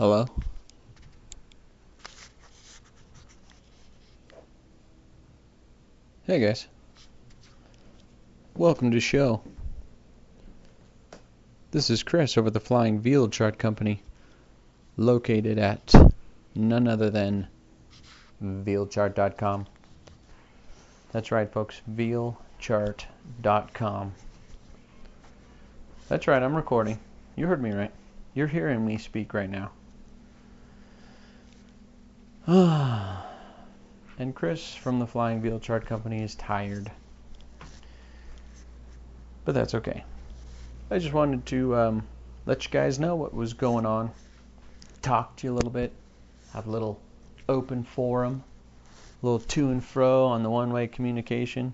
Hello? Hey guys. Welcome to the show. This is Chris over the Flying Veal Chart Company, located at none other than vealchart.com. That's right, folks, vealchart.com. That's right, I'm recording. You heard me right. You're hearing me speak right now. and Chris from the Flying Veal Chart Company is tired. But that's okay. I just wanted to um, let you guys know what was going on, talk to you a little bit, have a little open forum, a little to and fro on the one way communication.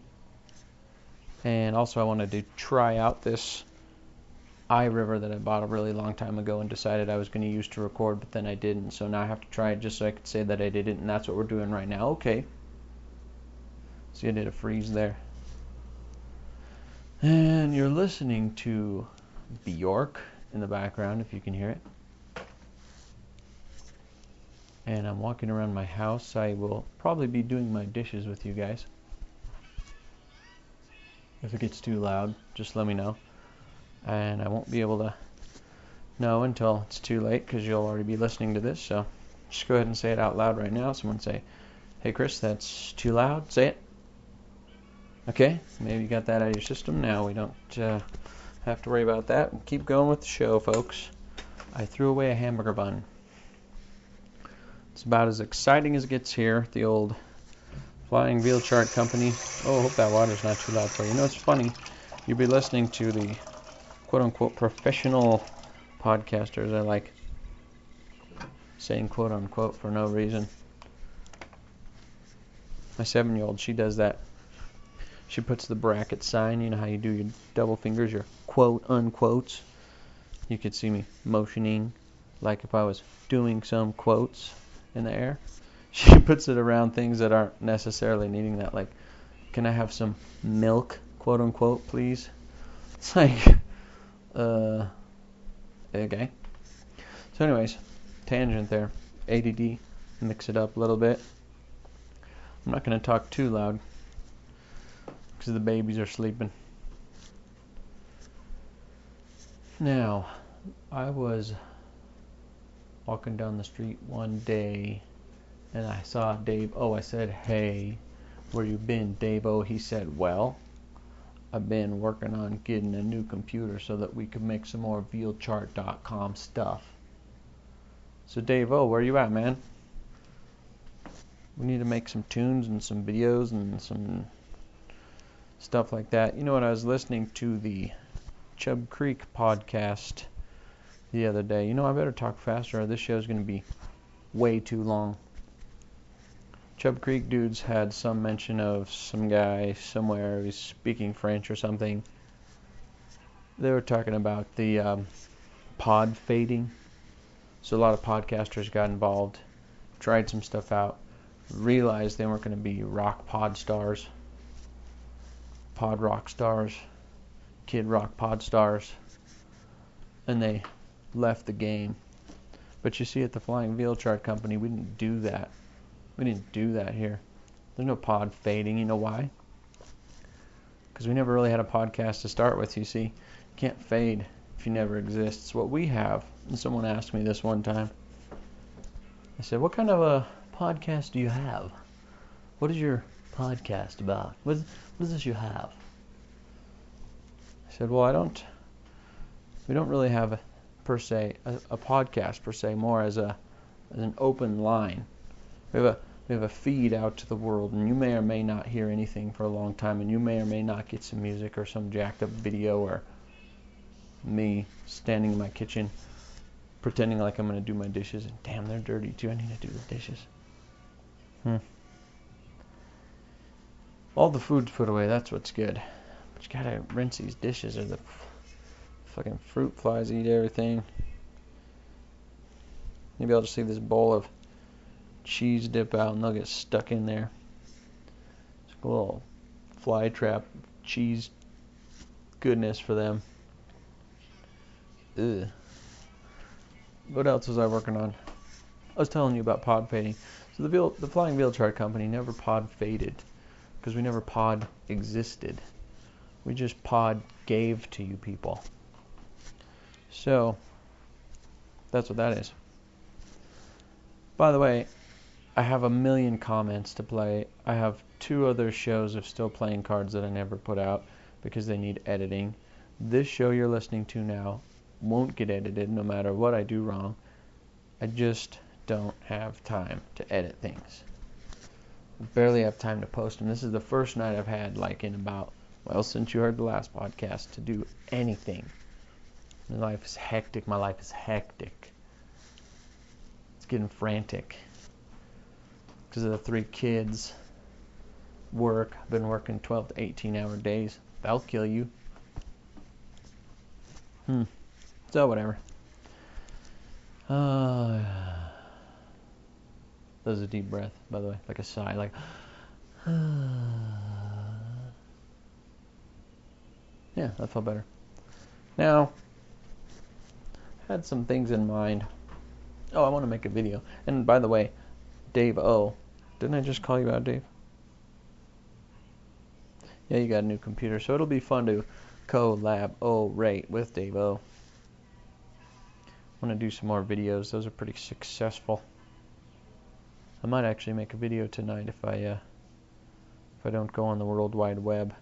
And also, I wanted to try out this iRiver that I bought a really long time ago and decided I was going to use to record, but then I didn't. So now I have to try it just so I could say that I did it, and that's what we're doing right now. Okay. See, I did a freeze there. And you're listening to Bjork in the background, if you can hear it. And I'm walking around my house. I will probably be doing my dishes with you guys. If it gets too loud, just let me know and I won't be able to know until it's too late because you'll already be listening to this. So just go ahead and say it out loud right now. Someone say, "Hey Chris, that's too loud." Say it. Okay, maybe you got that out of your system. Now we don't uh, have to worry about that. Keep going with the show, folks. I threw away a hamburger bun. It's about as exciting as it gets here. The old Flying Veal Chart Company. Oh, hope that water's not too loud for you. You know, it's funny. You'll be listening to the quote unquote professional podcasters. I like saying quote unquote for no reason. My seven year old, she does that. She puts the bracket sign, you know how you do your double fingers, your quote unquotes. You could see me motioning like if I was doing some quotes in the air. She puts it around things that aren't necessarily needing that, like, can I have some milk, quote unquote, please? It's like, uh, okay. So, anyways, tangent there. ADD, mix it up a little bit. I'm not going to talk too loud because the babies are sleeping. Now, I was walking down the street one day and I saw Dave. Oh, I said, Hey, where you been, Dave? Oh, he said, Well, I've been working on getting a new computer so that we can make some more vealchart.com stuff. So Dave, oh, where you at, man? We need to make some tunes and some videos and some stuff like that. You know what? I was listening to the Chub Creek podcast the other day. You know, I better talk faster or this show's going to be way too long. Chub Creek dudes had some mention of some guy somewhere who's speaking French or something. They were talking about the um, pod fading. So a lot of podcasters got involved, tried some stuff out, realized they weren't going to be rock pod stars, pod rock stars, kid rock pod stars, and they left the game. But you see, at the Flying Veal Chart Company, we didn't do that. We didn't do that here. There's no pod fading. You know why? Because we never really had a podcast to start with, you see. You can't fade if you never exist. It's what we have. And someone asked me this one time. I said, What kind of a podcast do you have? What is your podcast about? What is, what is this you have? I said, Well, I don't. We don't really have a, per se a, a podcast per se, more as a as an open line. We have a we have a feed out to the world, and you may or may not hear anything for a long time, and you may or may not get some music or some jacked up video or me standing in my kitchen pretending like I'm going to do my dishes, and damn, they're dirty too. I need to do the dishes. Hmm. All the food's put away, that's what's good. But you gotta rinse these dishes, or the fucking fruit flies eat everything. Maybe I'll just leave this bowl of cheese dip out and they'll get stuck in there. It's a little fly trap cheese goodness for them. Ugh. what else was I working on? I was telling you about pod fading. So the veal, the Flying Veal Chart Company never pod faded because we never pod existed. We just pod gave to you people. So that's what that is. By the way, I have a million comments to play. I have two other shows of still playing cards that I never put out because they need editing. This show you're listening to now won't get edited no matter what I do wrong. I just don't have time to edit things. Barely have time to post them. This is the first night I've had, like, in about, well, since you heard the last podcast, to do anything. My life is hectic. My life is hectic. It's getting frantic because of the three kids. Work. I've been working 12 to 18 hour days. That'll kill you. Hmm. So, whatever. Uh, that was a deep breath, by the way, like a sigh, like. yeah, that felt better. Now, had some things in mind. Oh, I want to make a video. And by the way, Dave O. Didn't I just call you out, Dave? Yeah, you got a new computer, so it'll be fun to collab oh rate with Dave O. I want to do some more videos. Those are pretty successful. I might actually make a video tonight if I uh, if I don't go on the World Wide Web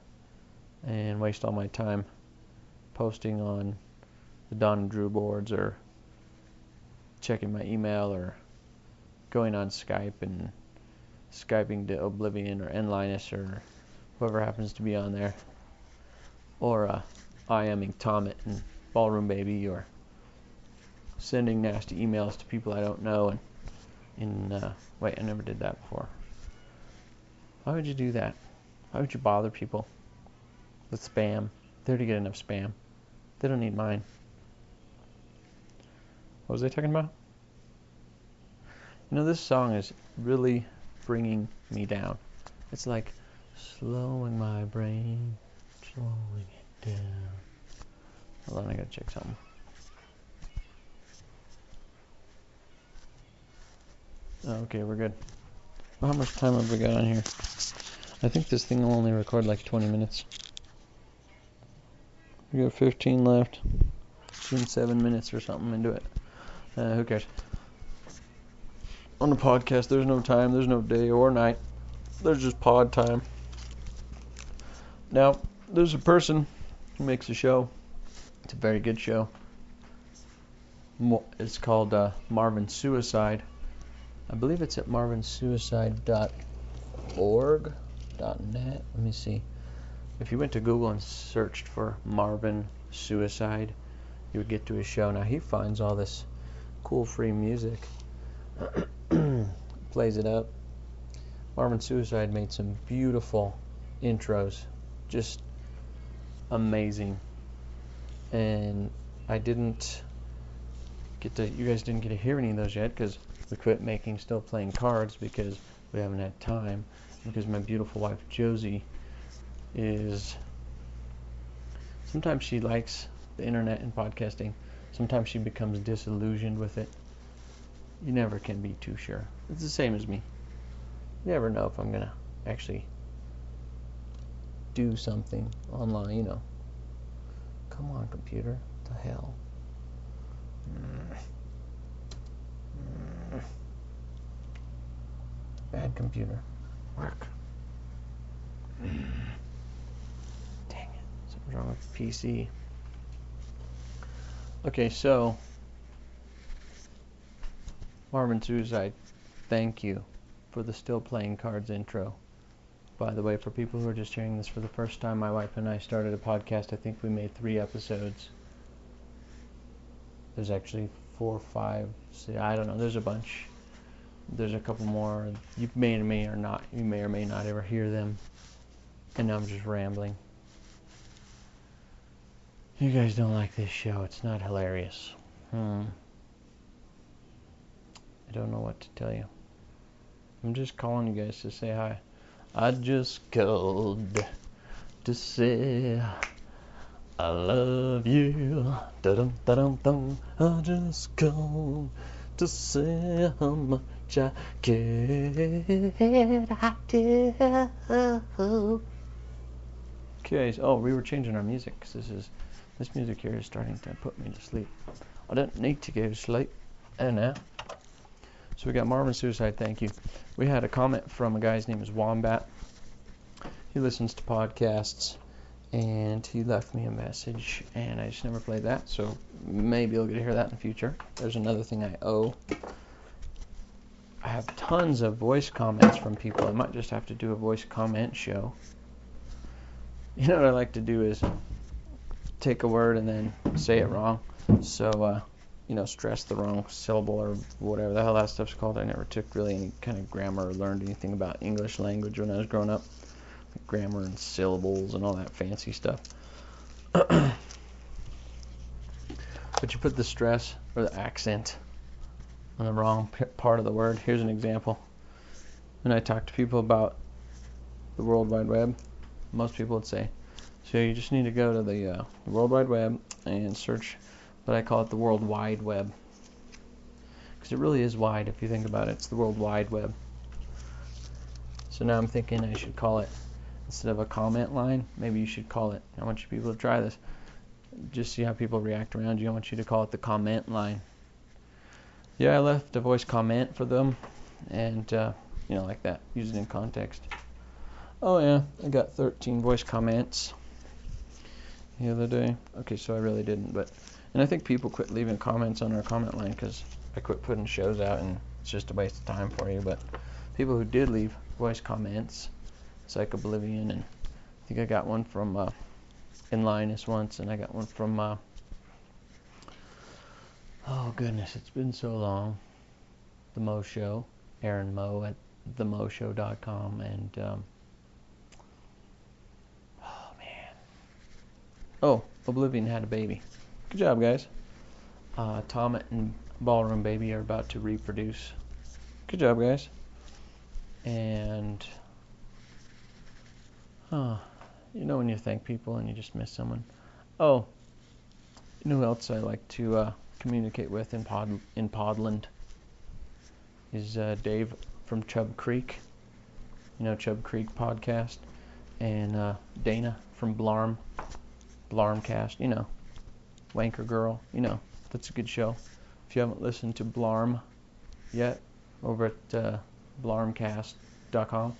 and waste all my time posting on the Dawn and Drew boards or checking my email or going on Skype and Skyping to Oblivion or Nlinus or whoever happens to be on there. Or uh, IMing Tomet and Ballroom Baby or sending nasty emails to people I don't know and in uh, wait, I never did that before. Why would you do that? Why would you bother people with spam? They already get enough spam. They don't need mine. What was I talking about? You know, this song is really bringing me down. It's like slowing my brain, slowing it down. Hold on, I gotta check something. Oh, okay, we're good. Well, how much time have we got on here? I think this thing will only record like 20 minutes. We got 15 left. Soon seven minutes or something into it. Uh, who cares? On the podcast, there's no time, there's no day or night. There's just pod time. Now, there's a person who makes a show. It's a very good show. It's called uh, Marvin Suicide. I believe it's at marvinsuicide.org, .net. Let me see. If you went to Google and searched for Marvin Suicide, you would get to his show. Now he finds all this cool free music, plays it up. Marvin Suicide made some beautiful intros, just amazing. And I didn't get to, you guys didn't get to hear any of those yet because we quit making still playing cards because we haven't had time. Because my beautiful wife Josie is sometimes she likes the internet and podcasting. Sometimes she becomes disillusioned with it. You never can be too sure. It's the same as me. You never know if I'm gonna actually do something online, you know. Come on, computer. What the hell? Mm. Bad computer. Work. Dang it. Something's wrong with the PC. Okay, so Marvin Suicide, thank you for the Still Playing Cards intro. By the way, for people who are just hearing this for the first time, my wife and I started a podcast. I think we made three episodes. There's actually four five. See, I don't know. There's a bunch. There's a couple more. You may or may or not. You may or may not ever hear them. And now I'm just rambling. You guys don't like this show. It's not hilarious. Hmm. I don't know what to tell you. I'm just calling you guys to say hi. I just called to say I love you. Da-dum, da-dum, dum. I just called to say how much I care. I do. Okay, so, oh, we were changing our music because this is this music here is starting to put me to sleep. I don't need to go to sleep. Oh, and now, so we got Marvin Suicide. Thank you. We had a comment from a guy's name is Wombat. He listens to podcasts and he left me a message, and I just never played that, so maybe you'll get to hear that in the future. There's another thing I owe. I have tons of voice comments from people. I might just have to do a voice comment show. You know what I like to do is take a word and then say it wrong. So, uh, you know, stress the wrong syllable or whatever the hell that stuff's called. I never took really any kind of grammar or learned anything about English language when I was growing up grammar and syllables and all that fancy stuff. but you put the stress or the accent on the wrong part of the word. Here's an example. When I talk to people about the World Wide Web, most people would say, so you just need to go to the, uh, the World Wide Web and search what I call it the World Wide Web. Because it really is wide if you think about it. It's the World Wide Web. So now I'm thinking I should call it instead of a comment line, maybe you should call it. I want you people to try this. Just see how people react around you. I want you to call it the comment line. Yeah, I left a voice comment for them, and uh, you know, like that. Use it in context. Oh yeah, I got 13 voice comments the other day. Okay, so I really didn't, but and I think people quit leaving comments on our comment line because I quit putting shows out, and it's just a waste of time for you. But people who did leave voice comments Psych Oblivion, and I think I got one from uh, In Linus once, and I got one from. Uh, oh goodness, it's been so long. The Mo Show, Aaron Mo at themoshow.com, and um, oh man, oh Oblivion had a baby. Good job, guys. Uh, Tom and Ballroom Baby are about to reproduce. Good job, guys. And Oh, you know when you thank people and you just miss someone. Oh, you know who else I like to uh, communicate with in Pod in Podland is uh, Dave from Chub Creek. You know Chub Creek podcast, and uh, Dana from Blarm, Blarmcast. You know, Wanker Girl. You know that's a good show. If you haven't listened to Blarm yet, over at uh, blarmcast.com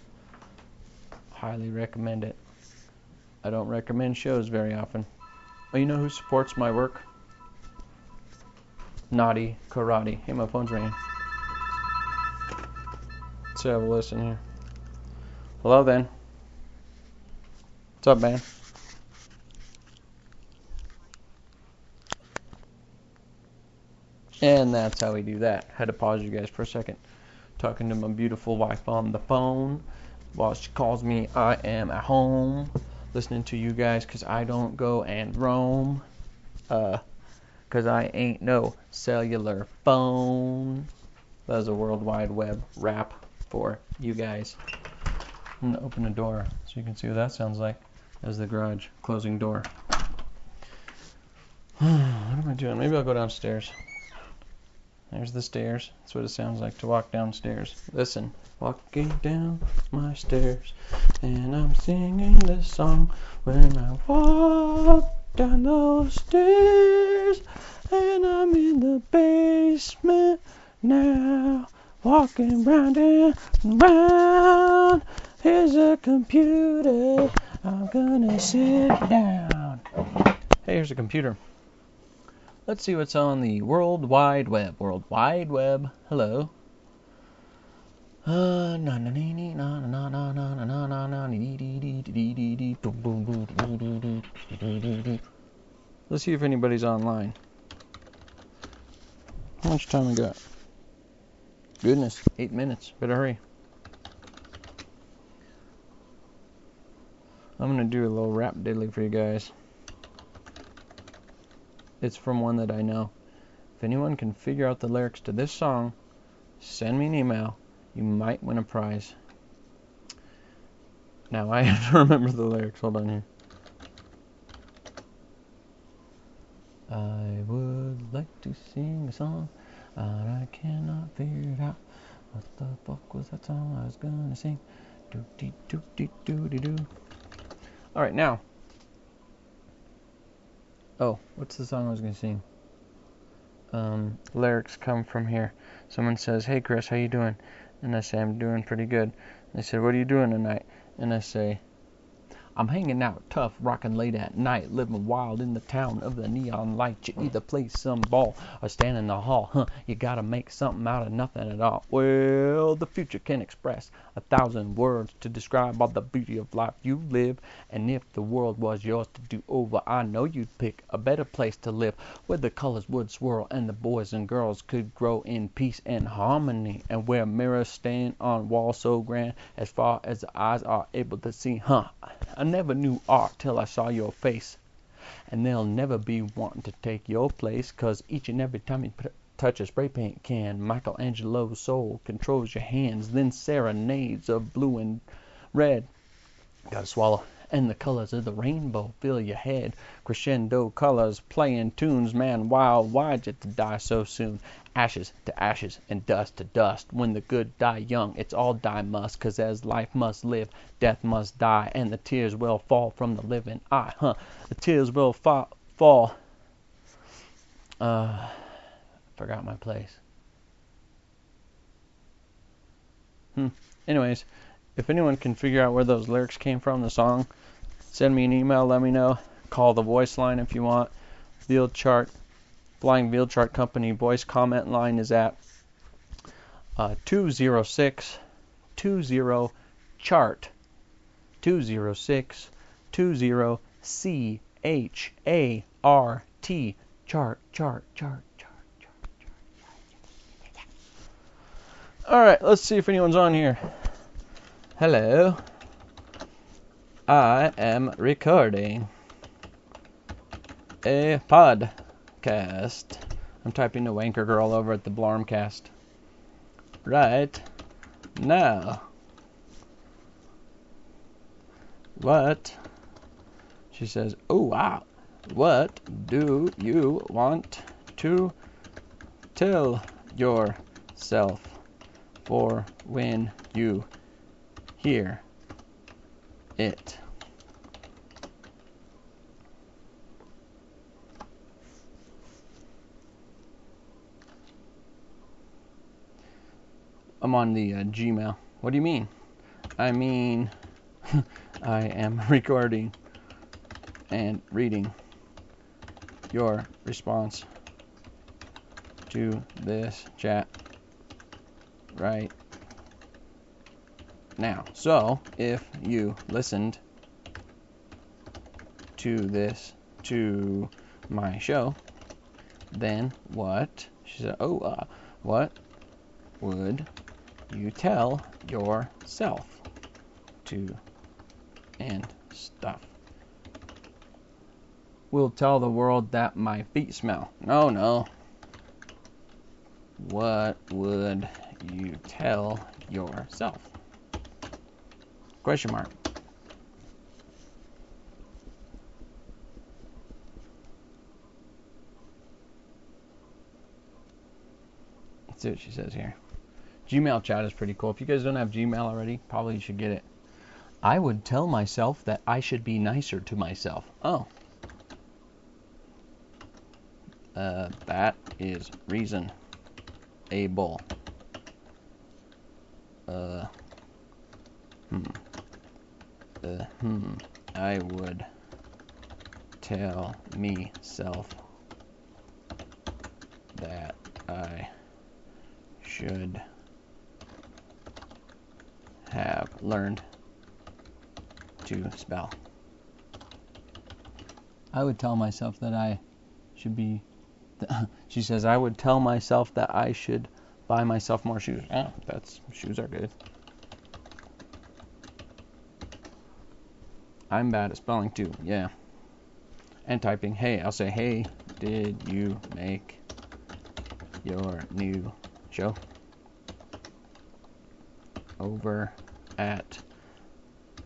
highly recommend it. I don't recommend shows very often. Oh, you know who supports my work? Naughty Karate. Hey, my phone's ringing. Let's have a listen here. Hello, then. What's up, man? And that's how we do that. Had to pause you guys for a second. Talking to my beautiful wife on the phone while she calls me, I am at home listening to you guys because I don't go and roam. Uh, because I ain't no cellular phone. That was a World Wide Web rap for you guys. I'm gonna open the door so you can see what that sounds like as the garage closing door. what am I doing? Maybe I'll go downstairs. There's the stairs. That's what it sounds like to walk downstairs. Listen, walking down my stairs, and I'm singing this song when I walk down those stairs, and I'm in the basement now, walking round and round. Here's a computer. I'm gonna sit down. Hey, here's a computer. Let's see what's on the World Wide Web. World Wide Web. Hello. Let's see if anybody's online. How much time we got? Goodness, eight minutes. Better hurry. I'm gonna do a little rap diddly for you guys. It's from one that I know. If anyone can figure out the lyrics to this song, send me an email. You might win a prize. Now I have to remember the lyrics. Hold on here. I would like to sing a song, but I cannot figure it out. What the fuck was that song I was gonna sing? Do dee do dee do dee do. All right, now. Oh, what's the song I was gonna sing? Um, lyrics come from here. Someone says, "Hey Chris, how you doing?" And I say, "I'm doing pretty good." They said, "What are you doing tonight?" And I say, I'm hanging out tough, rocking late at night, living wild in the town of the neon light. You either play some ball or stand in the hall. Huh, you gotta make something out of nothing at all. Well, the future can express a thousand words to describe all the beauty of life you live. And if the world was yours to do over, I know you'd pick a better place to live, where the colors would swirl and the boys and girls could grow in peace and harmony, and where mirrors stand on walls so grand as far as the eyes are able to see. Huh. I never knew art till I saw your face. And they'll never be wanting to take your place, 'cause each and every time you touch a spray paint can, Michelangelo's soul controls your hands. Then serenades of blue and red. Gotta swallow. And the colors of the rainbow fill your head. Crescendo colors, playing tunes, man, wow, why'd you die so soon? ashes to ashes and dust to dust. When the good die young, it's all die must, 'cause as life must live, death must die, and the tears will fall from the living. I, huh, the tears will fa- fall. Uh, forgot my place. Hmm. Anyways, if anyone can figure out where those lyrics came from, the song, send me an email, let me know. Call the voice line if you want. Veal chart Flying Veal Chart Company voice comment line is at uh, 206 20 chart 206 20 C H A R T chart chart chart chart chart. All right, let's see if anyone's on here. Hello. I am recording a pod Cast. I'm typing the wanker girl over at the Blarmcast. Right now. What? She says, Oh, wow. What do you want to tell yourself for when you hear it? I'm on the uh, Gmail. What do you mean? I mean, I am recording and reading your response to this chat right now. So, if you listened to this, to my show, then what? She said, oh, uh, what would you tell yourself to and stuff. We'll tell the world that my feet smell. No, no. What would you tell yourself? Question mark. Let's see what she says here. Gmail chat is pretty cool. If you guys don't have Gmail already, probably you should get it. I would tell myself that I should be nicer to myself. Oh. Uh, that is reason. Able. Uh. Hmm. Uh, hmm. I would tell me self that I should have learned to spell. I would tell myself that I should be. she says, I would tell myself that I should buy myself more shoes. Oh, that's shoes are good. I'm bad at spelling too. Yeah. And typing. Hey, I'll say, hey, did you make your new show? Over at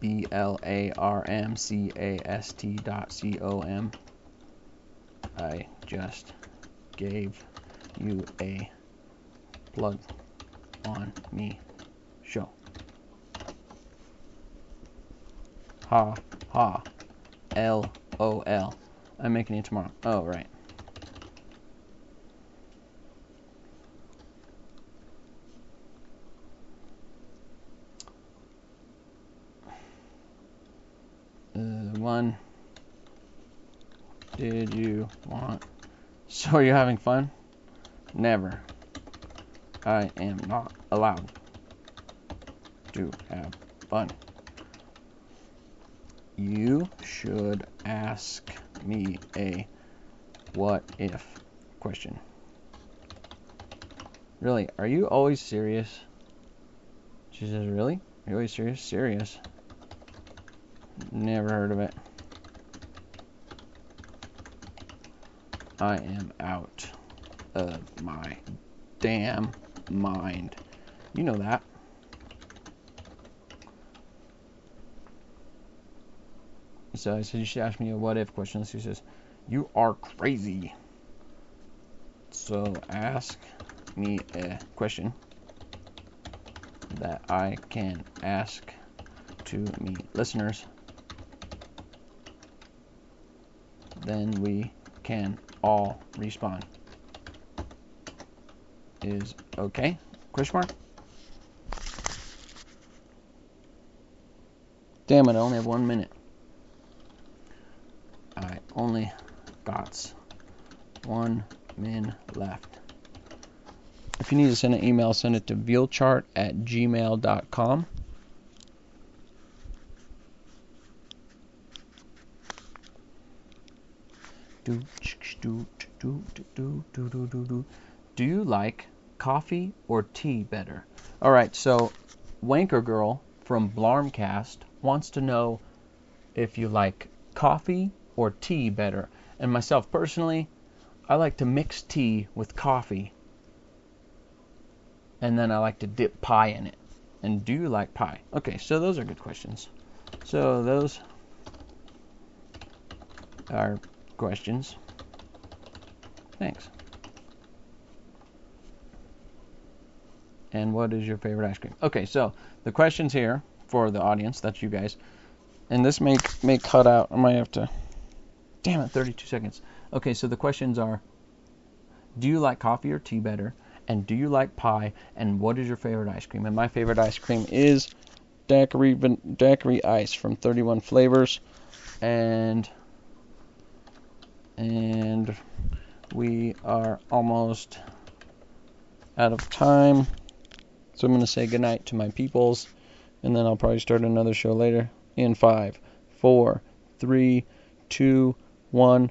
B L A R M C A S T dot C O M. I just gave you a plug on me show. Ha ha. L O L. I'm making it tomorrow. Oh, right. Uh, one. Did you want? So are you having fun? Never. I am not allowed to have fun. You should ask me a what if question. Really, are you always serious? She says, Really? Are you always serious? Serious. Never heard of it. I am out of my damn mind. You know that. So I said, You should ask me a what if question. She says, You are crazy. So ask me a question that I can ask to me listeners. Then we can all respond. Is okay? Question mark? Damn it, I only have one minute. Only got one min left. If you need to send an email, send it to vealchart at gmail.com. Do, do, do, do, do, do, do, do. Do you like coffee or tea better? All right, so Wanker Girl from Blarmcast wants to know if you like coffee or tea better. And myself personally, I like to mix tea with coffee. And then I like to dip pie in it. And do you like pie? Okay, so those are good questions. So those are questions. Thanks. And what is your favorite ice cream? Okay, so the questions here for the audience, that's you guys. And this may may cut out. I might have to Damn it, 32 seconds. Okay, so the questions are Do you like coffee or tea better? And do you like pie? And what is your favorite ice cream? And my favorite ice cream is daiquiri, daiquiri ice from 31 flavors. And and we are almost out of time. So I'm going to say goodnight to my peoples, and then I'll probably start another show later. In five, four, three, two, one.